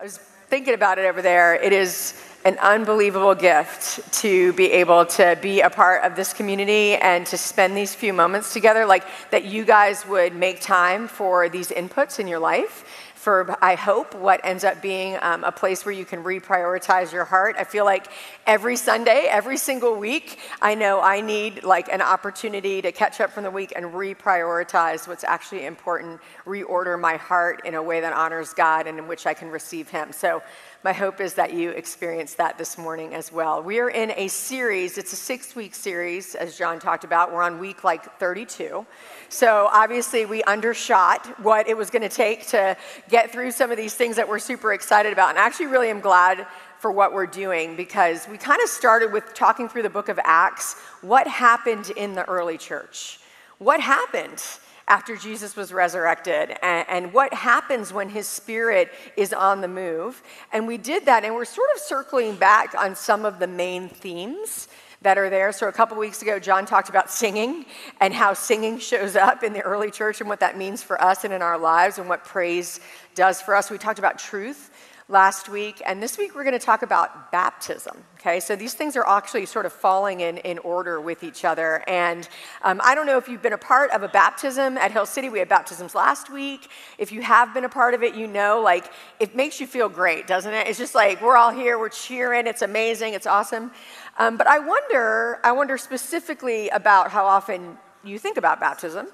I was thinking about it over there. It is an unbelievable gift to be able to be a part of this community and to spend these few moments together. Like that, you guys would make time for these inputs in your life for, I hope, what ends up being um, a place where you can reprioritize your heart. I feel like every Sunday, every single week, I know I need like an opportunity to catch up from the week and reprioritize what's actually important, reorder my heart in a way that honors God and in which I can receive Him. So my hope is that you experience that this morning as well. We are in a series, it's a six week series, as John talked about. We're on week like 32. So obviously, we undershot what it was going to take to get through some of these things that we're super excited about. And I actually really am glad for what we're doing because we kind of started with talking through the book of Acts what happened in the early church. What happened? After Jesus was resurrected and, and, what happens when his spirit is on the move. And we did that, and we're sort of circling back on some of the main themes that are there. So, a couple weeks ago, John talked about singing and how singing shows up in the early church and what that means for us and in our lives and what praise does for us. We talked about truth last week, and this week we're going to talk about baptism. Okay, so these things are actually sort of falling in, in order with each other. And um, I don't know if you've been a part of a baptism at Hill City. We had baptisms last week. If you have been a part of it, you know, like, it makes you feel great, doesn't it? It's just like we're all here, we're cheering, it's amazing, it's awesome. Um, but I wonder, I wonder specifically about how often you think about baptism,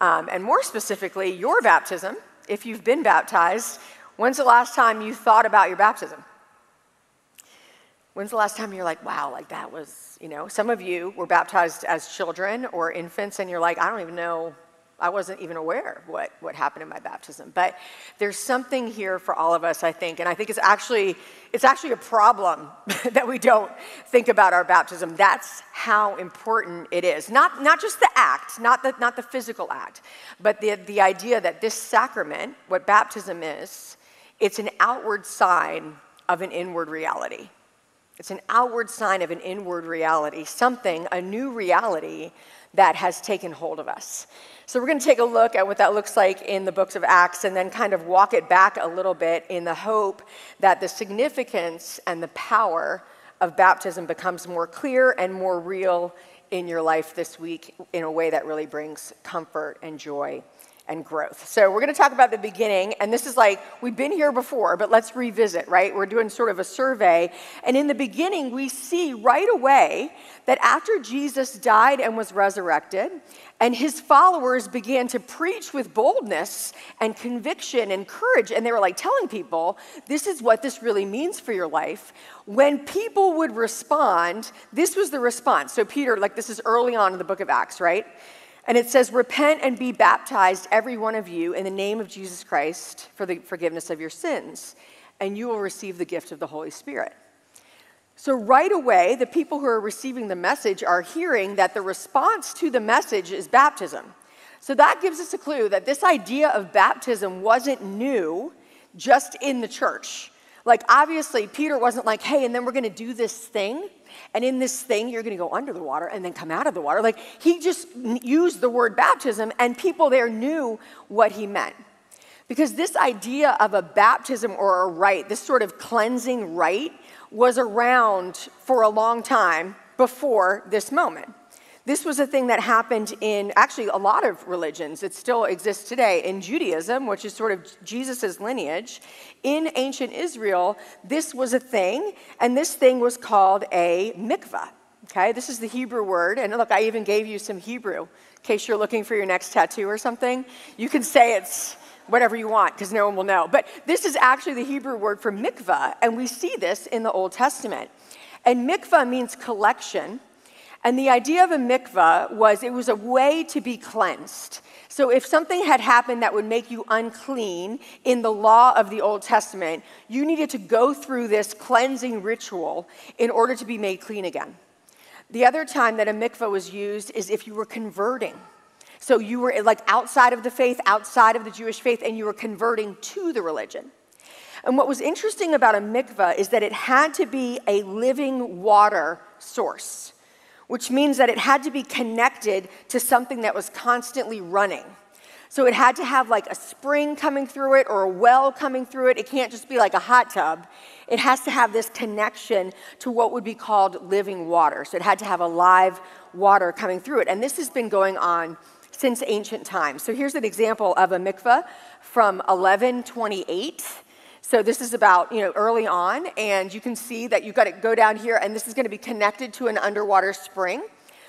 um, and more specifically, your baptism, if you've been baptized. When's the last time you thought about your baptism? When's the last time you're like, wow, like that was, you know, some of you were baptized as children or infants, and you're like, I don't even know, I wasn't even aware what, what happened in my baptism. But there's something here for all of us, I think, and I think it's actually it's actually a problem that we don't think about our baptism. That's how important it is. Not, not just the act, not the, not the physical act, but the, the idea that this sacrament, what baptism is, it's an outward sign of an inward reality. It's an outward sign of an inward reality, something, a new reality that has taken hold of us. So, we're going to take a look at what that looks like in the books of Acts and then kind of walk it back a little bit in the hope that the significance and the power of baptism becomes more clear and more real in your life this week in a way that really brings comfort and joy and growth. So we're going to talk about the beginning, and this is like we've been here before, but let's revisit, right? We're doing sort of a survey, and in the beginning, we see right away that after Jesus died and was resurrected, and his followers began to preach with boldness and conviction and courage, and they were like telling people, this is what this really means for your life. When people would respond, this was the response. So, Peter, like this is early on in the book of Acts, right? And it says, Repent and be baptized, every one of you, in the name of Jesus Christ for the forgiveness of your sins, and you will receive the gift of the Holy Spirit. So, right away, the people who are receiving the message are hearing that the response to the message is baptism. So, that gives us a clue that this idea of baptism wasn't new just in the church. Like, obviously, Peter wasn't like, hey, and then we're going to do this thing. And in this thing, you're going to go under the water and then come out of the water. Like, he just used the word baptism, and people there knew what he meant. Because this idea of a baptism or a rite, this sort of cleansing rite, was around for a long time before this moment. This was a thing that happened in actually a lot of religions. It still exists today. In Judaism, which is sort of Jesus' lineage, in ancient Israel, this was a thing, and this thing was called a mikvah. Okay, this is the Hebrew word, and look, I even gave you some Hebrew in case you're looking for your next tattoo or something. You can say it's whatever you want because no one will know. But this is actually the Hebrew word for mikvah, and we see this in the Old Testament. And mikvah means collection. And the idea of a mikvah was it was a way to be cleansed. So if something had happened that would make you unclean in the law of the Old Testament, you needed to go through this cleansing ritual in order to be made clean again. The other time that a mikvah was used is if you were converting. So you were like outside of the faith, outside of the Jewish faith, and you were converting to the religion. And what was interesting about a mikvah is that it had to be a living water source which means that it had to be connected to something that was constantly running. So it had to have like a spring coming through it or a well coming through it. It can't just be like a hot tub. It has to have this connection to what would be called living water. So it had to have a live water coming through it. And this has been going on since ancient times. So here's an example of a mikveh from 1128. So this is about, you know, early on, and you can see that you've got to go down here, and this is going to be connected to an underwater spring.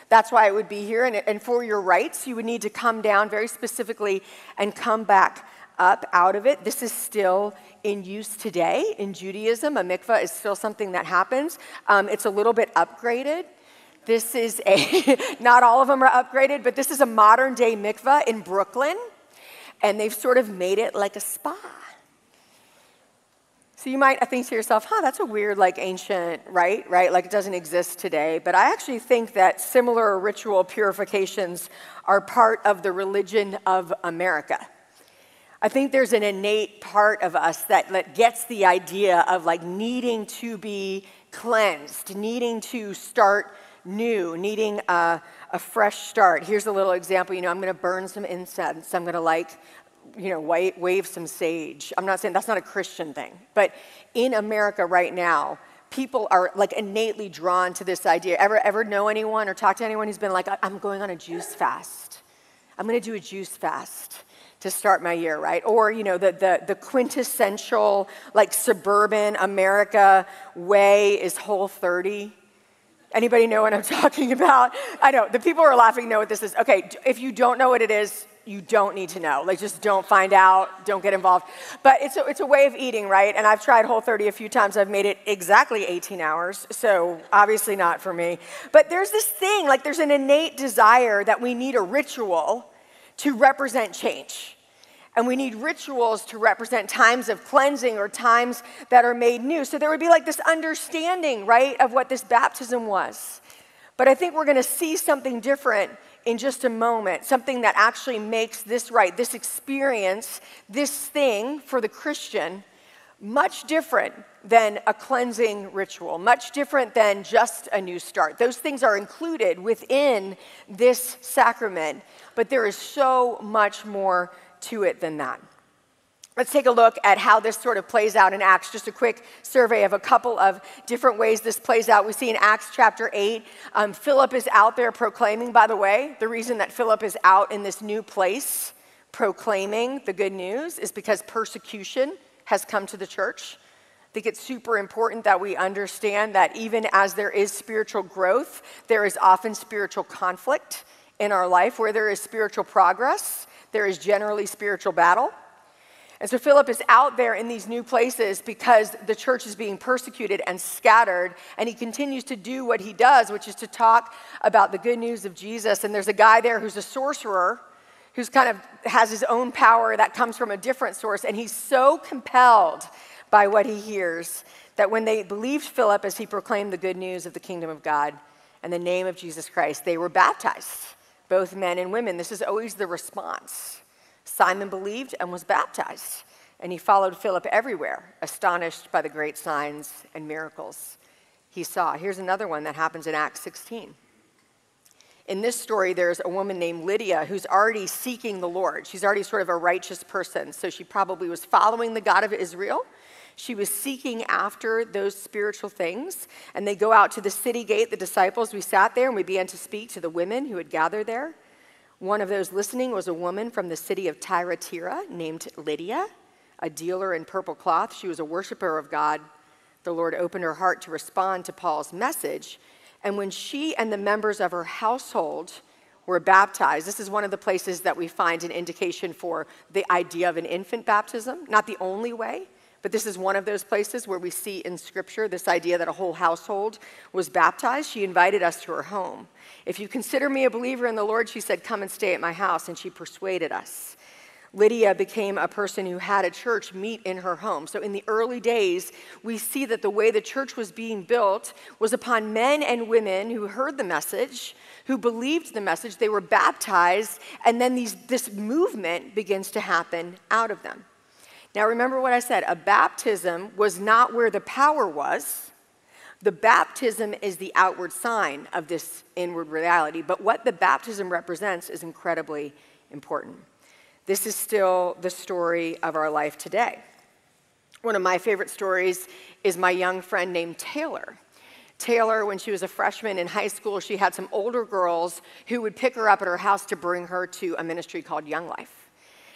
That's why it would be here. And, and for your rites, you would need to come down very specifically and come back up out of it. This is still in use today in Judaism. A mikvah is still something that happens. Um, it's a little bit upgraded. This is a, not all of them are upgraded, but this is a modern day mikvah in Brooklyn. And they've sort of made it like a spa. So you might think to yourself, huh, that's a weird, like ancient, rite, Right? Like it doesn't exist today. But I actually think that similar ritual purifications are part of the religion of America. I think there's an innate part of us that, that gets the idea of like needing to be cleansed, needing to start new, needing a, a fresh start. Here's a little example. You know, I'm going to burn some incense. I'm going to like you know, wave some sage. I'm not saying that's not a Christian thing, but in America right now, people are like innately drawn to this idea. Ever ever know anyone or talk to anyone who's been like, I'm going on a juice fast. I'm going to do a juice fast to start my year, right? Or, you know, the, the, the quintessential, like, suburban America way is Whole 30. Anybody know what I'm talking about? I know, the people who are laughing know what this is. Okay, if you don't know what it is, you don't need to know. Like, just don't find out, don't get involved. But it's a, it's a way of eating, right? And I've tried Whole 30 a few times. I've made it exactly 18 hours, so obviously not for me. But there's this thing, like, there's an innate desire that we need a ritual to represent change. And we need rituals to represent times of cleansing or times that are made new. So there would be like this understanding, right, of what this baptism was. But I think we're to see something different in just a moment, something that actually makes this rite, this experience, this thing for the Christian, much different than a cleansing ritual, much different than just a new start. Those things are included within this sacrament, but there is so much more to it than that. Let's take a look at how this sort of plays out in Acts. Just a quick survey of a couple of different ways this plays out. We see in Acts chapter 8, um, Philip is out there proclaiming, by the way. The reason that Philip is out in this new place proclaiming the good news is because persecution has come to the church. I think it's super important that we understand that even as there is spiritual growth, there is often spiritual conflict in our life. Where there is spiritual progress, there is generally spiritual battle. And so Philip is out there in these new places because the church is being persecuted and scattered. And he continues to do what he does, which is to talk about the good news of Jesus. And there's a guy there who's a sorcerer who's kind of has his own power that comes from a different source. And he's so compelled by what he hears that when they believed Philip as he proclaimed the good news of the kingdom of God and the name of Jesus Christ, they were baptized, both men and women. This is always the response. Simon believed and was baptized, and he followed Philip everywhere, astonished by the great signs and miracles he saw. Here's another one that happens in Acts 16. In this story, there's a woman named Lydia who's already seeking the Lord. She's already sort of a righteous person, so she probably was following the God of Israel. She was seeking after those spiritual things. And they go out to the city gate, the disciples. We sat there and we began to speak to the women who had gathered there. One of those listening was a woman from the city of Thyatira named Lydia, a dealer in purple cloth. She was a worshiper of God. The Lord opened her heart to respond to Paul's message. And when she and the members of her household were baptized, this is one of the places that we find an indication for the idea of an infant baptism, not the only way, but this is one of those places where we see in Scripture this idea that a whole household was baptized. She invited us to her home. If you consider me a believer in the Lord, she said, Come and stay at my house. And she persuaded us. Lydia became a person who had a church meet in her home. So, in the early days, we see that the way the church was being built was upon men and women who heard the message, who believed the message, they were baptized, and then these, this movement begins to happen out of them. Now, remember what I said a baptism was not where the power was. The baptism is the outward sign of this inward reality, but what the baptism represents is incredibly important. this is still the story of our life today. One of my favorite stories is my young friend named Taylor. Taylor, when she was a freshman in high school, she had some older girls who would pick her up at her house to bring her to a ministry called Young Life.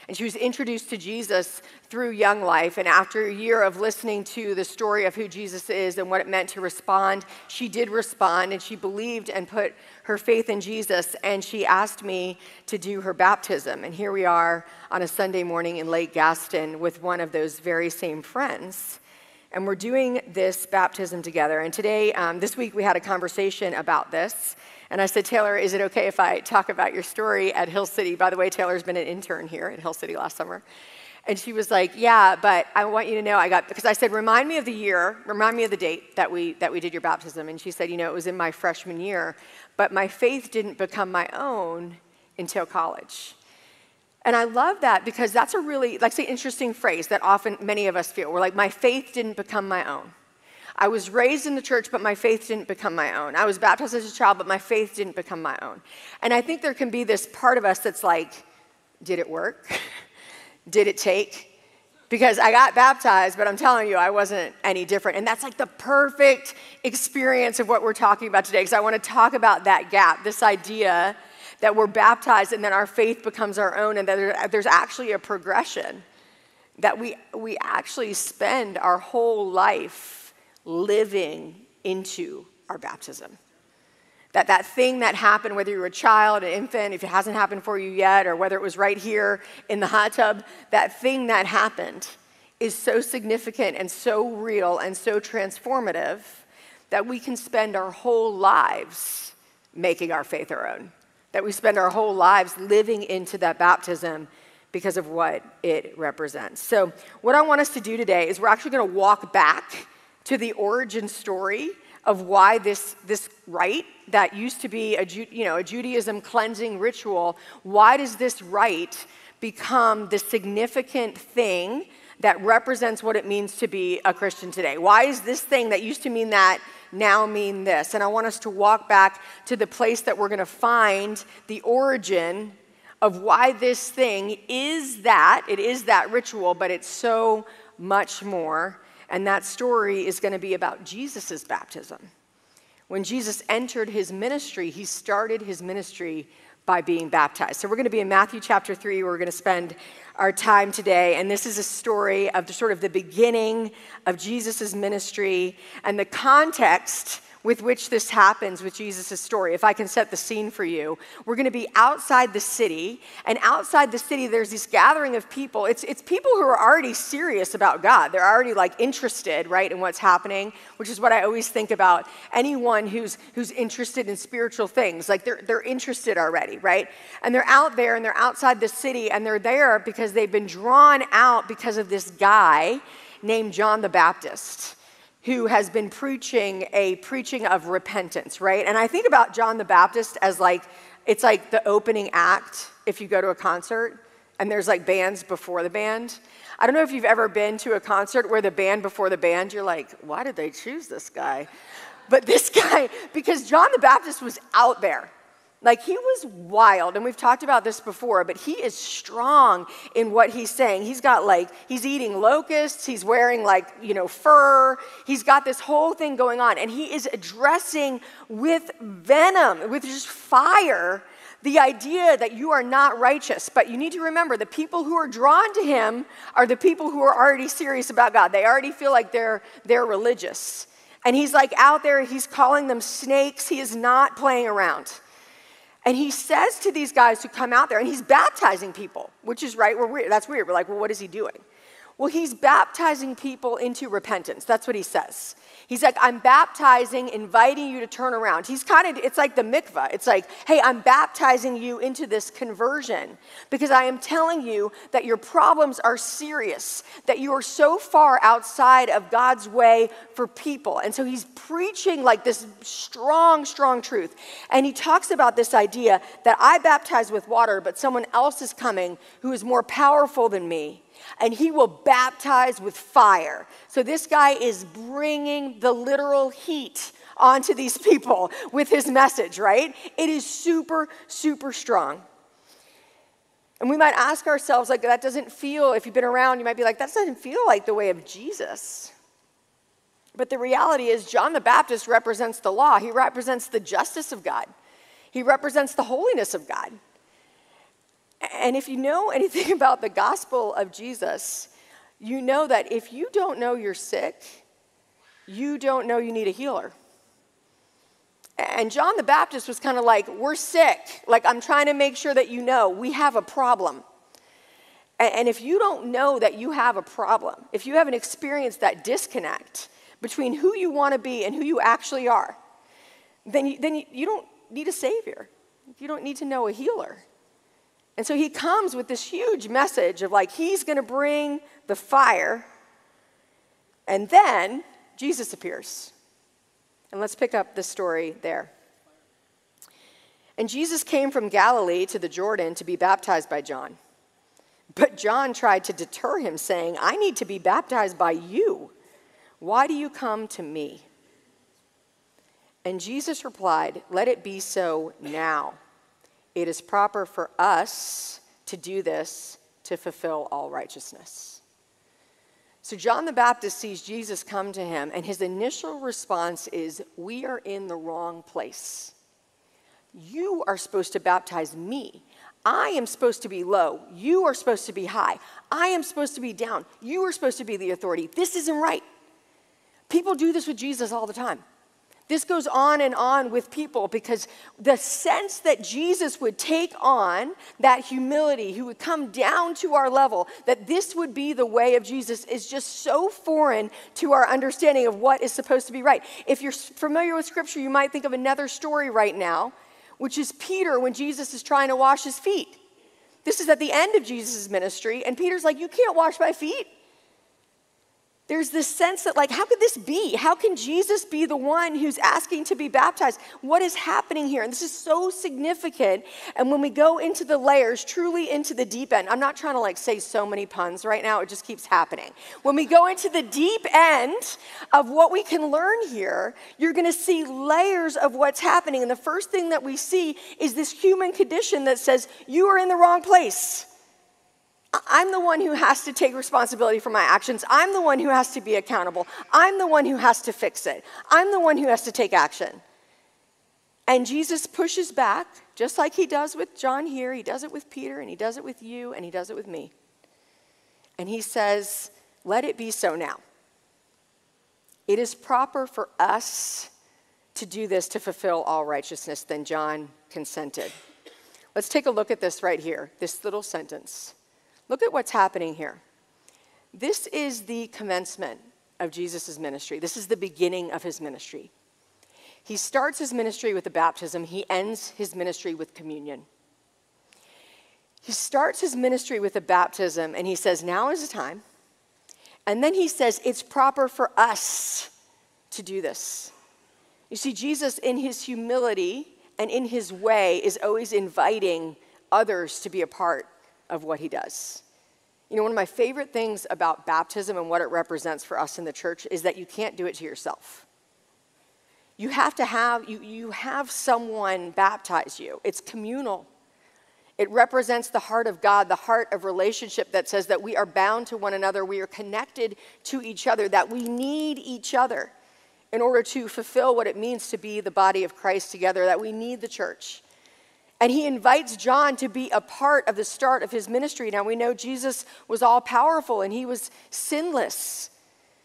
And she was introduced to Jesus through Young Life. And after a year of listening to the story of who Jesus is and what it meant to respond, she did respond and she believed and put her faith in Jesus. And she asked me to do her baptism. And here we are on a Sunday morning in Lake Gaston with one of those very same friends. And we're doing this baptism together. And today, um, this week, we had a conversation about this. And I said, Taylor, is it okay if I talk about your story at Hill City? By the way, Taylor's been an intern here at Hill City last summer. And she was like, Yeah, but I want you to know I got, because I said, Remind me of the year, remind me of the date that we, that we did your baptism. And she said, You know, it was in my freshman year, but my faith didn't become my own until college. And I love that because that's a really, like, say, interesting phrase that often many of us feel. We're like, My faith didn't become my own. I was raised in the church, but my faith didn't become my own. I was baptized as a child, but my faith didn't become my own. And I think there can be this part of us that's like, did it work? did it take? Because I got baptized, but I'm telling you, I wasn't any different. And that's like the perfect experience of what we're talking about today, because I want to talk about that gap, this idea that we're baptized and then our faith becomes our own, and that there's actually a progression, that we, we actually spend our whole life living into our baptism. That that thing that happened, whether you were a child, an infant, if it hasn't happened for you yet, or whether it was right here in the hot tub, that thing that happened is so significant and so real and so transformative that we can spend our whole lives making our faith our own. That we spend our whole lives living into that baptism because of what it represents. So, what I want us to do today is we're actually going to walk back to the origin story of why this, this rite that used to be a, you know, a Judaism cleansing ritual, why does this rite become the significant thing that represents what it means to be a Christian today? Why is this thing that used to mean that now mean this? And I want us to walk back to the place that we're going to find the origin of why this thing is that. It is that ritual, but it's so much more and that story is going to be about Jesus' baptism. When Jesus entered his ministry, he started his ministry by being baptized. So we're going to be in Matthew chapter 3. We're going to spend our time today. And this is a story of the sort of the beginning of Jesus' ministry and the context with which this happens with Jesus' story, if I can set the scene for you, we're going to be outside the city. And outside the city, there's this gathering of people. It's, it's people who are already serious about God. They're already like interested, right, in what's happening, which is what I always think about anyone who's, who's interested in spiritual things. Like they're, they're interested already, right? And they're out there and they're outside the city and they're there because they've been drawn out because of this guy named John the Baptist who has been preaching a preaching of repentance, right? And I think about John the Baptist as like, it's like the opening act if you go to a concert and there's like bands before the band. I don't know if you've ever been to a concert where the band before the band, you're like, why did they choose this guy? But this guy, because John the Baptist was out there. Like he was wild, and we've talked about this before, but he is strong in what he's saying. He's got like, he's eating locusts, he's wearing like, you know, fur. He's got this whole thing going on, and he is addressing with venom, with just fire, the idea that you are not righteous. But you need to remember the people who are drawn to him are the people who are already serious about God. They already feel like they're, they're religious. And he's like out there, he's calling them snakes. He is not playing around. And he says to these guys who come out there, and he's baptizing people, which is right. We're weird. That's weird. We're like, well, what is he doing? Well, he's baptizing people into repentance. That's what he says. He's like, I'm baptizing, inviting you to turn around. He's kind of, it's like the mikvah. It's like, hey, I'm baptizing you into this conversion because I am telling you that your problems are serious, that you are so far outside of God's way for people. And so he's preaching like this strong, strong truth. And he talks about this idea that I baptize with water, but someone else is coming who is more powerful than me and he will baptize with fire. So this guy is bringing the literal heat onto these people with his message, right? It is super, super strong. And we might ask ourselves, like, that doesn't feel, if you've been around, you might be like, that doesn't feel like the way of Jesus. But the reality is, John the Baptist represents the law, he represents the justice of God, he represents the holiness of God. And if you know anything about the gospel of Jesus, you know that if you don't know you're sick, you don't know you need a healer. And John the Baptist was kind of like, We're sick. Like, I'm trying to make sure that you know we have a problem. And if you don't know that you have a problem, if you haven't experienced that disconnect between who you want to be and who you actually are, then you, then you, you don't need a savior. You don't need to know a healer. And so he comes with this huge message of like, he's going to bring the fire. And then Jesus appears. And let's pick up the story there. And Jesus came from Galilee to the Jordan to be baptized by John. But John tried to deter him, saying, I need to be baptized by you. Why do you come to me? And Jesus replied, Let it be so now. It is proper for us to do this to fulfill all righteousness. So John the Baptist sees Jesus come to him, and his initial response is, We are in the wrong place. You are supposed to baptize me. I am supposed to be low. You are supposed to be high. I am supposed to be down. You are supposed to be the authority. This isn't right. People do this with Jesus all the time. This goes on and on with people because the sense that Jesus would take on that humility, who would come down to our level, that this would be the way of Jesus is just so foreign to our understanding of what is supposed to be right. If you're familiar with Scripture, you might think of another story right now, which is Peter when Jesus is trying to wash his feet. This is at the end of Jesus' ministry, and Peter's like, You can't wash my feet there's this sense that, like, how could this be? How can Jesus be the one who's asking to be baptized? What is happening here? And this is so significant. And when we go into the layers, truly into the deep end, I'm not trying to like say so many puns right now, it just keeps happening. When we go into the deep end of what we can learn here, you're gonna see layers of what's happening. And the first thing that we see is this human condition that says, You are in the wrong place. I'm the one who has to take responsibility for my actions. I'm the one who has to be accountable. I'm the one who has to fix it. I'm the one who has to take action. And Jesus pushes back, just like he does with John here. He does it with Peter, and he does it with you, and he does it with me. And he says, Let it be so now. It is proper for us to do this to fulfill all righteousness. Then John consented. Let's take a look at this right here, this little sentence. Look at what's happening here. This is the commencement of Jesus' ministry. This is the beginning of his ministry. He starts his ministry with the baptism, he ends his ministry with communion. He starts his ministry with a baptism and he says, Now is the time. And then he says, It's proper for us to do this. You see, Jesus, in his humility and in his way, is always inviting others to be a part of what he does. You know, one of my favorite things about baptism and what it represents for us in the church is that you can't do it to yourself. You have to have, you, you have someone baptize you. It's communal. It represents the heart of God, the heart of relationship that says that we are bound to one another, we are connected to each other, that we need each other in order to fulfill what it means to be the body of Christ together, that we need the church. And he invites John to be a part of the start of his ministry. Now we know Jesus was all powerful and he was sinless.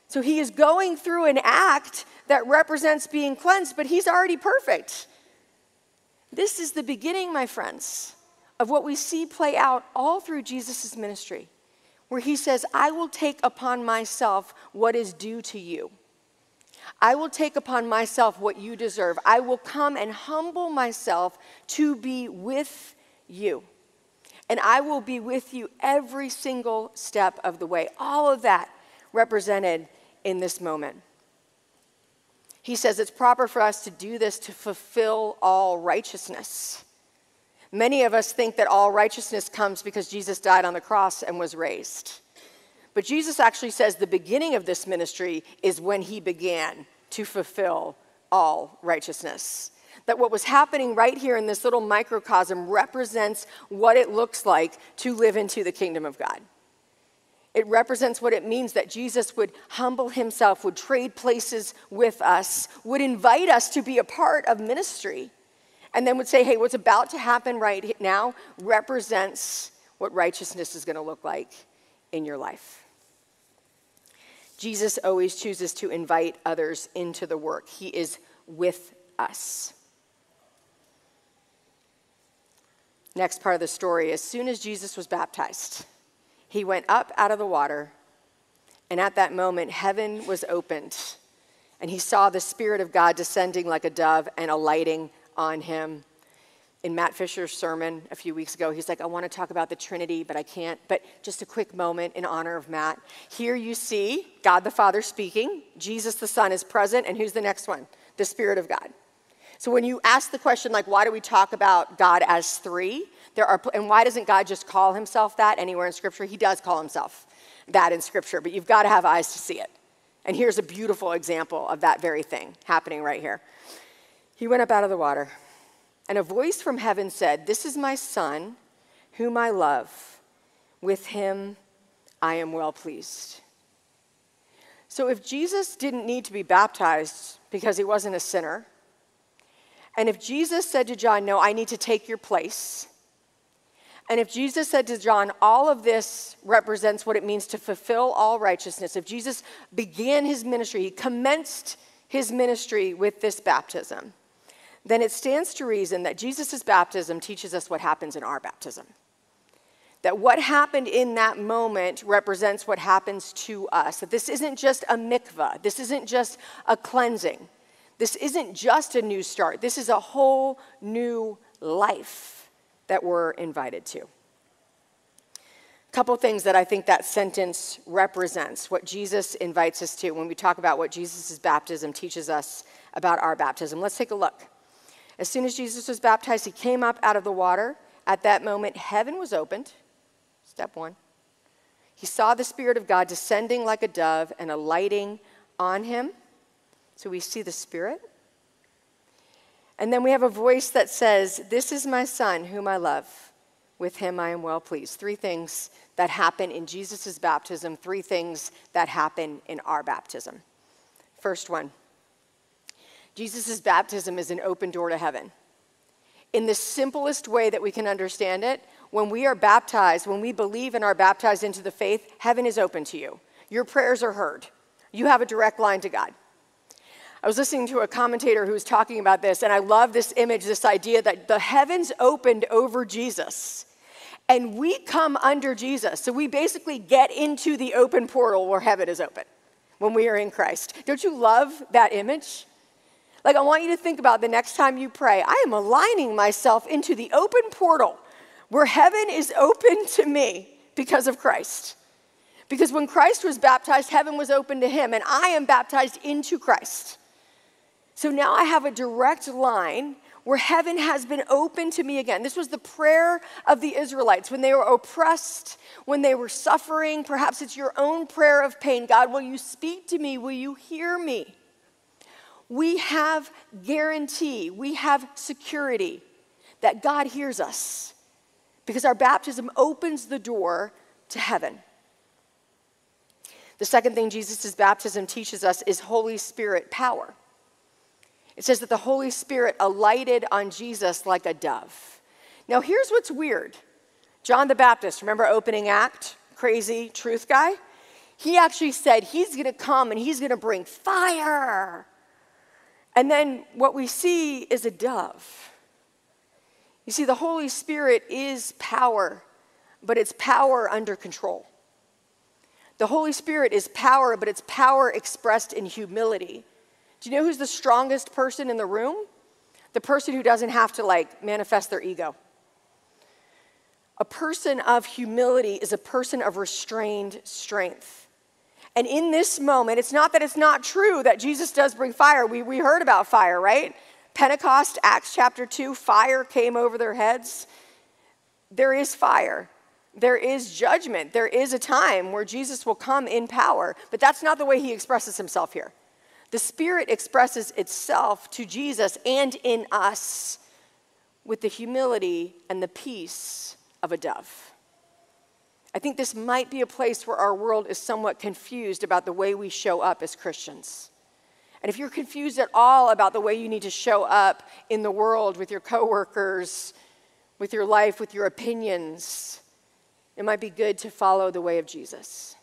So he is going through an act that represents being cleansed, but he's already perfect. This is the beginning, my friends, of what we see play out all through Jesus' ministry, where he says, I will take upon myself what is due to you. I will take upon myself what you deserve. I will come and humble myself to be with you. And I will be with you every single step of the way. All of that represented in this moment. He says it's proper for us to do this to fulfill all righteousness. Many of us think that all righteousness comes because Jesus died on the cross and was raised. But Jesus actually says the beginning of this ministry is when he began to fulfill all righteousness. that what was happening right here in this little microcosm represents what it looks like to live into the kingdom of God. It represents what it means that Jesus would humble himself, would trade places with us, would invite us to be a part of ministry, and then would say, hey, what's about to happen right now represents what righteousness is going to look like in your life. Jesus always chooses to invite others into the work, He is with us. Next part of the story as soon as Jesus was baptized, he went up out of the water, and at that moment, heaven was opened, and he saw the Spirit of God descending like a dove and alighting on him. In Matt Fisher's sermon a few weeks ago, he's like, I want to talk about the Trinity, but I can't. But just a quick moment in honor of Matt. Here you see God the Father speaking, Jesus the Son is present, and who's the next one? The Spirit of God. So when you ask the question, like, why do we talk about God as three? There are, and why doesn't God just call himself that anywhere in Scripture? He does call himself that in Scripture, but you've got to have eyes to see it. And here's a beautiful example of that very thing happening right here. He went up out of the water, and a voice from heaven said, This is my son, whom I love. With him I am well pleased. So if Jesus didn't need to be baptized because he wasn't a sinner, and if Jesus said to John, No, I need to take your place, and if Jesus said to John, all of this represents what it means to fulfill all righteousness, if Jesus began his ministry, he commenced his ministry with this baptism, then it stands to reason that Jesus' baptism teaches us what happens in our baptism. That what happened in that moment represents what happens to us. That this isn't just a mikvah, this isn't just a cleansing. This isn't just a new start, this is a whole new life that we're invited to. A couple things that I think that sentence represents, what Jesus invites us to when we talk about what Jesus' baptism teaches us about our baptism. Let's take a look. As soon as Jesus was baptized, he came up out of the water. At that moment, heaven was opened. Step one. He saw the Spirit of God descending like a dove and alighting on him. So we see the Spirit. And then we have a voice that says, This is my Son, whom I love. With him I am well pleased. Three things that happen in Jesus' baptism, three things that happen in our baptism. First one Jesus' baptism is an open door to heaven. In the simplest way that we can understand it, when we are baptized, when we believe and are baptized into the faith, heaven is open to you. Your prayers are heard. You have a direct line to God. I was listening to a commentator who was talking about this, and I love this image, this idea that the heavens opened over Jesus, and we come under Jesus. So we basically get into the open portal where heaven is open when we are in Christ. Don't you love that image? Like, I want you to think about the next time you pray, I am aligning myself into the open portal where heaven is open to me because of Christ. Because when Christ was baptized, heaven was open to him, and I am baptized into Christ. So now I have a direct line where heaven has been open to me again. This was the prayer of the Israelites when they were oppressed, when they were suffering. Perhaps it's your own prayer of pain. God, will you speak to me? Will you hear me? We have guarantee, we have security that God hears us because our baptism opens the door to heaven. The second thing Jesus' baptism teaches us is Holy Spirit power. It says that the Holy Spirit alighted on Jesus like a dove. Now, here's what's weird John the Baptist, remember opening act, crazy truth guy? He actually said he's to come and he's to bring fire. And then what we see is a dove. You see, the Holy Spirit is power, but it's power under control. The Holy Spirit is power, but it's power expressed in humility. Do you know who's the strongest person in the room? The person who doesn't have to like manifest their ego. A person of humility is a person of restrained strength. And in this moment, it's not that it's not true that Jesus does bring fire. We, we heard about fire, right? Pentecost, Acts chapter 2, fire came over their heads. There is fire. There is judgment. There is a time where Jesus will come in power. But that's not the way he expresses himself here. The Spirit expresses itself to Jesus and in us with the humility and the peace of a dove. I think this might be a place where our world is somewhat confused about the way we show up as Christians. And if you're confused at all about the way you need to show up in the world with your coworkers, with your life, with your opinions, it might be good to follow the way of Jesus,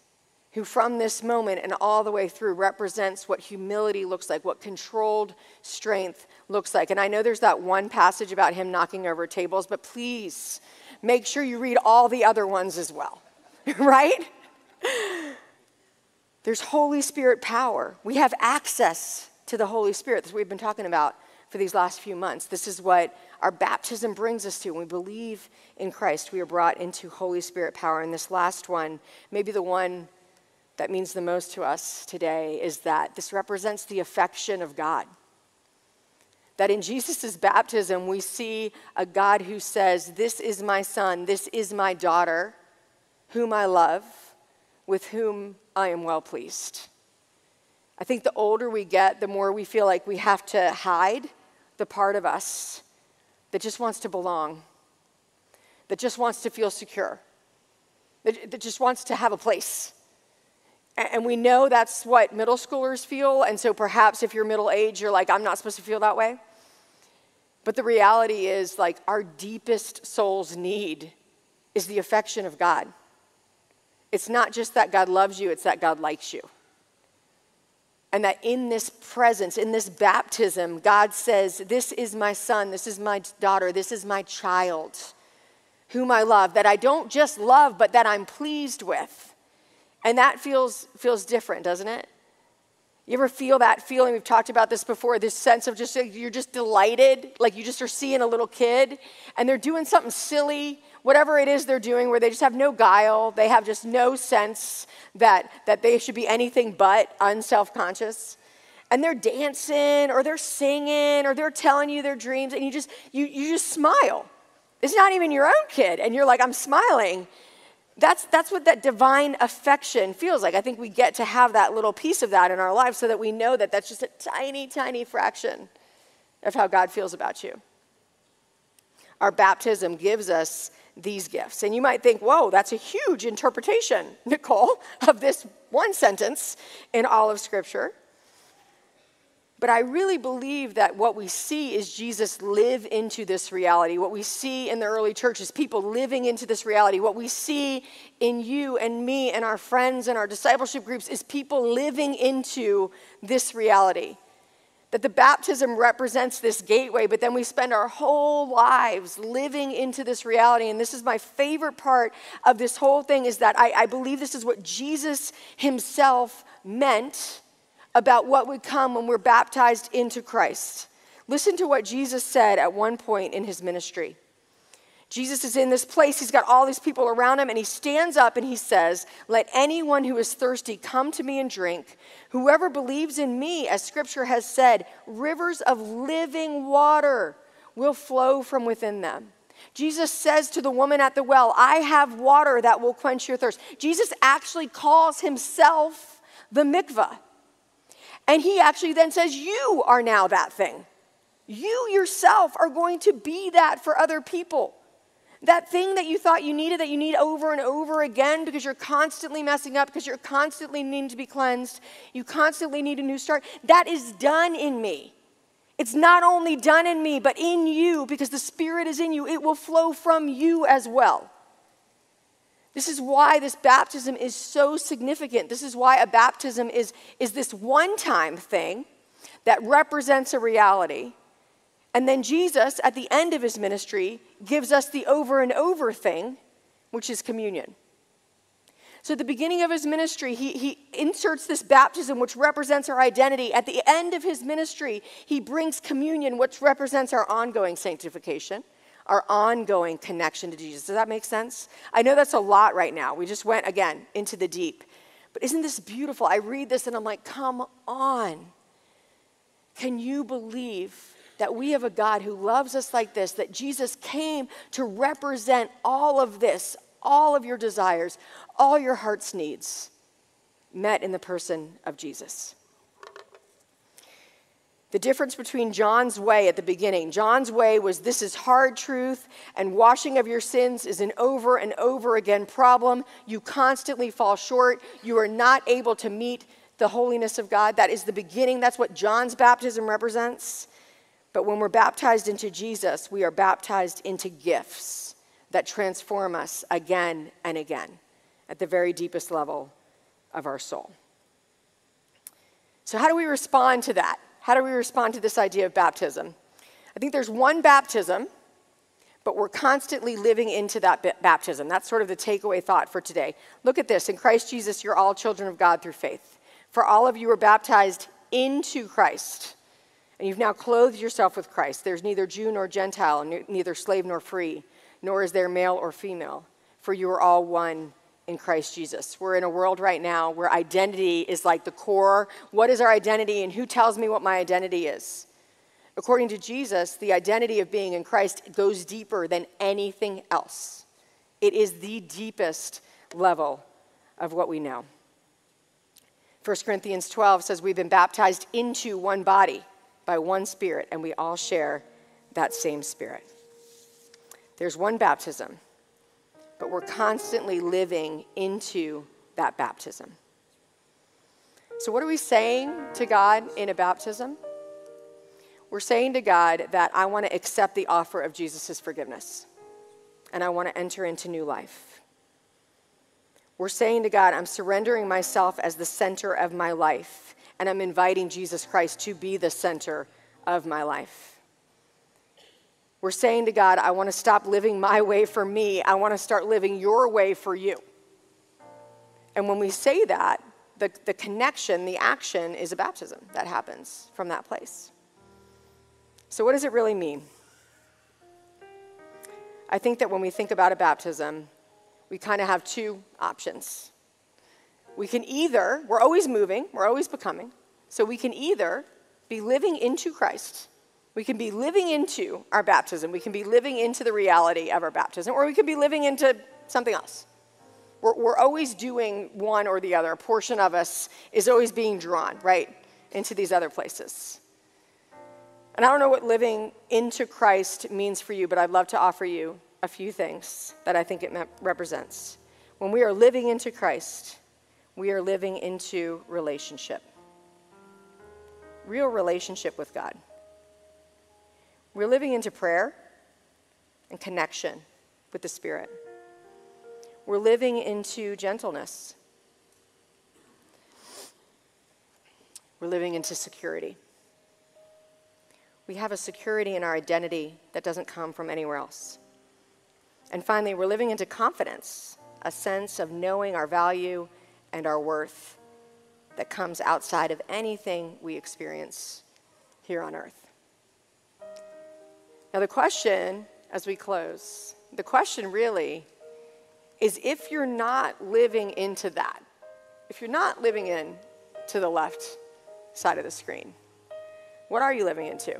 who from this moment and all the way through represents what humility looks like, what controlled strength looks like. And I know there's that one passage about him knocking over tables, but please make sure you read all the other ones as well, right? There's Holy Spirit power. We have access to the Holy Spirit. That's what we've been talking about for these last few months. This is what our baptism brings us to. When we believe in Christ, we are brought into Holy Spirit power. And this last one, maybe the one that means the most to us today, is that this represents the affection of God. That in Jesus' baptism, we see a God who says, This is my son, this is my daughter, whom I love, with whom I am well pleased. I think the older we get, the more we feel like we have to hide the part of us that just wants to belong, that just wants to feel secure, that, that just wants to have a place. And we know that's what middle schoolers feel. And so perhaps if you're middle age, you're like, I'm not supposed to feel that way. But the reality is, like, our deepest soul's need is the affection of God. It's not just that God loves you, it's that God likes you. And that in this presence, in this baptism, God says, This is my son, this is my daughter, this is my child, whom I love, that I don't just love, but that I'm pleased with. And that feels, feels different, doesn't it? You ever feel that feeling? We've talked about this before this sense of just you're just delighted, like you just are seeing a little kid and they're doing something silly, whatever it is they're doing, where they just have no guile, they have just no sense that, that they should be anything but unself conscious. And they're dancing or they're singing or they're telling you their dreams, and you just, you, you just smile. It's not even your own kid, and you're like, I'm smiling. That's, that's what that divine affection feels like. I think we get to have that little piece of that in our lives so that we know that that's just a tiny, tiny fraction of how God feels about you. Our baptism gives us these gifts. And you might think, whoa, that's a huge interpretation, Nicole, of this one sentence in all of Scripture. But I really believe that what we see is Jesus live into this reality. What we see in the early church is people living into this reality. What we see in you and me and our friends and our discipleship groups is people living into this reality. That the baptism represents this gateway, but then we spend our whole lives living into this reality. And this is my favorite part of this whole thing is that I, I believe this is what Jesus himself meant about what would come when we're baptized into Christ. Listen to what Jesus said at one point in his ministry. Jesus is in this place, he's got all these people around him, and he stands up and he says, Let anyone who is thirsty come to me and drink. Whoever believes in me, as scripture has said, rivers of living water will flow from within them. Jesus says to the woman at the well, I have water that will quench your thirst. Jesus actually calls himself the mikvah. And he actually then says, You are now that thing. You yourself are going to be that for other people. That thing that you thought you needed, that you need over and over again because you're constantly messing up, because you're constantly needing to be cleansed, you constantly need a new start, that is done in me. It's not only done in me, but in you because the Spirit is in you. It will flow from you as well. This is why this baptism is so significant. This is why a baptism is, is this one time thing that represents a reality. And then Jesus, at the end of his ministry, gives us the over and over thing, which is communion. So, at the beginning of his ministry, he, he inserts this baptism, which represents our identity. At the end of his ministry, he brings communion, which represents our ongoing sanctification our ongoing connection to Jesus. Does that make sense? I know that's a lot right now. We just went again into the deep. But isn't this beautiful? I read this and I'm like, come on. Can you believe that we have a God who loves us like this, that Jesus came to represent all of this, all of your desires, all your heart's needs, met in the person of Jesus? The difference between John's way at the beginning John's way was this is hard truth, and washing of your sins is an over and over again problem. You constantly fall short. You are not able to meet the holiness of God. That is the beginning. That's what John's baptism represents. But when we're baptized into Jesus, we are baptized into gifts that transform us again and again at the very deepest level of our soul. So, how do we respond to that? How do we respond to this idea of baptism? I think there's one baptism, but we're constantly living into that baptism. That's sort of the takeaway thought for today. Look at this. In Christ Jesus, you're all children of God through faith. For all of you are baptized into Christ, and you've now clothed yourself with Christ. There's neither Jew nor Gentile, neither slave nor free, nor is there male or female, for you are all one in Christ Jesus. We're in a world right now where identity is like the core. What is our identity and who tells me what my identity is? According to Jesus, the identity of being in Christ goes deeper than anything else. It is the deepest level of what we know. 1 Corinthians 12 says we've been baptized into one body by one spirit, and we all share that same spirit. There's one baptism but we're constantly living into that baptism. So, what are we saying to God in a baptism? We're saying to God that I want to accept the offer of Jesus' forgiveness and I want to enter into new life. We're saying to God, I'm surrendering myself as the center of my life and I'm inviting Jesus Christ to be the center of my life. We're saying to God, I want to stop living my way for me. I want to start living your way for you. And when we say that, the, the connection, the action is a baptism that happens from that place. So, what does it really mean? I think that when we think about a baptism, we kind of have two options. We can either, we're always moving, we're always becoming, so we can either be living into Christ we can be living into our baptism. We can be living into the reality of our baptism, or we could be living into something else. We're, we're always doing one or the other. A portion of us is always being drawn, right, into these other places. And I don't know what living into Christ means for you, but I'd love to offer you a few things that I think it represents. When we are living into Christ, we are living into relationship, real relationship with God. We're living into prayer and connection with the Spirit. We're living into gentleness. We're living into security. We have a security in our identity that doesn't come from anywhere else. And finally, we're living into confidence, a sense of knowing our value and our worth that comes outside of anything we experience here on earth. Now, the question as we close, the question really is if you're not living into that, if you're not living in to the left side of the screen, what are you living into?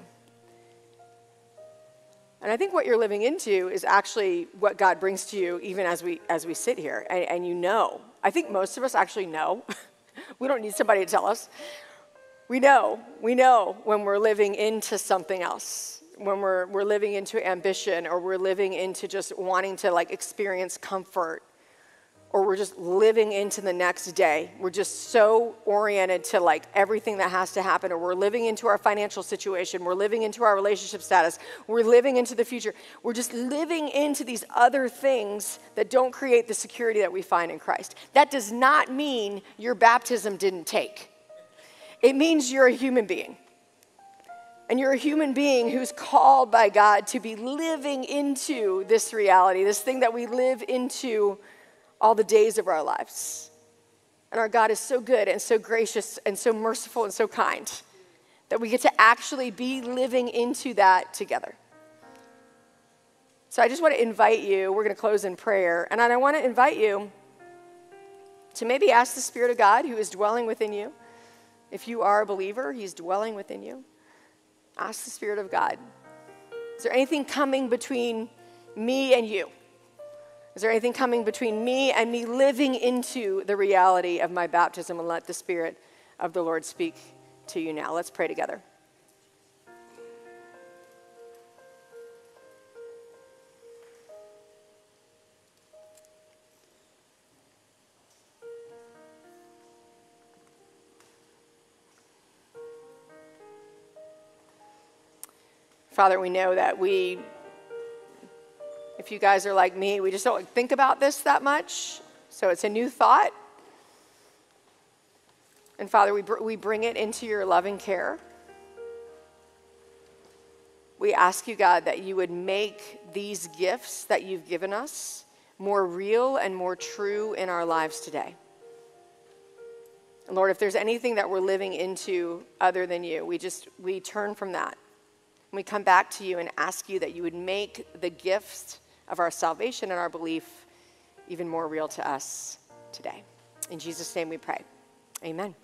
And I think what you're living into is actually what God brings to you even as we as we sit here and, and you know. I think most of us actually know. we don't need somebody to tell us. We know. We know when we're living into something else when we're, we're living into ambition or we're living into just wanting to like experience comfort or we're just living into the next day. We're just so oriented to like everything that has to happen, or we're living into our financial situation, we're living into our relationship status, we're living into the future. We're just living into these other things that don't create the security that we find in Christ. That does not mean your baptism didn't take, it means you're a human being. And you're a human being who's called by God to be living into this reality, this thing that we live into all the days of our lives. And our God is so good and so gracious and so merciful and so kind that we get to actually be living into that together. So I just want to invite you, we're going to close in prayer, and I want to invite you to maybe ask the Spirit of God who is dwelling within you. If you are a believer, He's dwelling within you Ask the Spirit of God. Is there anything coming between me and you? Is there anything coming between me and me living into the reality of my baptism and let the Spirit of the Lord speak to you now? Let's pray together. Father, we know that we, if you guys are like me, we just don't think about this that much. So it's a new thought. And Father, we, br- we bring it into your loving care. We ask you, God, that you would make these gifts that you've given us more real and more true in our lives today. And Lord, if there's anything that we're living into other than you, we just we turn from that. And we come back to you and ask you that you would make the gifts of our salvation and our belief even more real to us today. In Jesus' name we pray. Amen.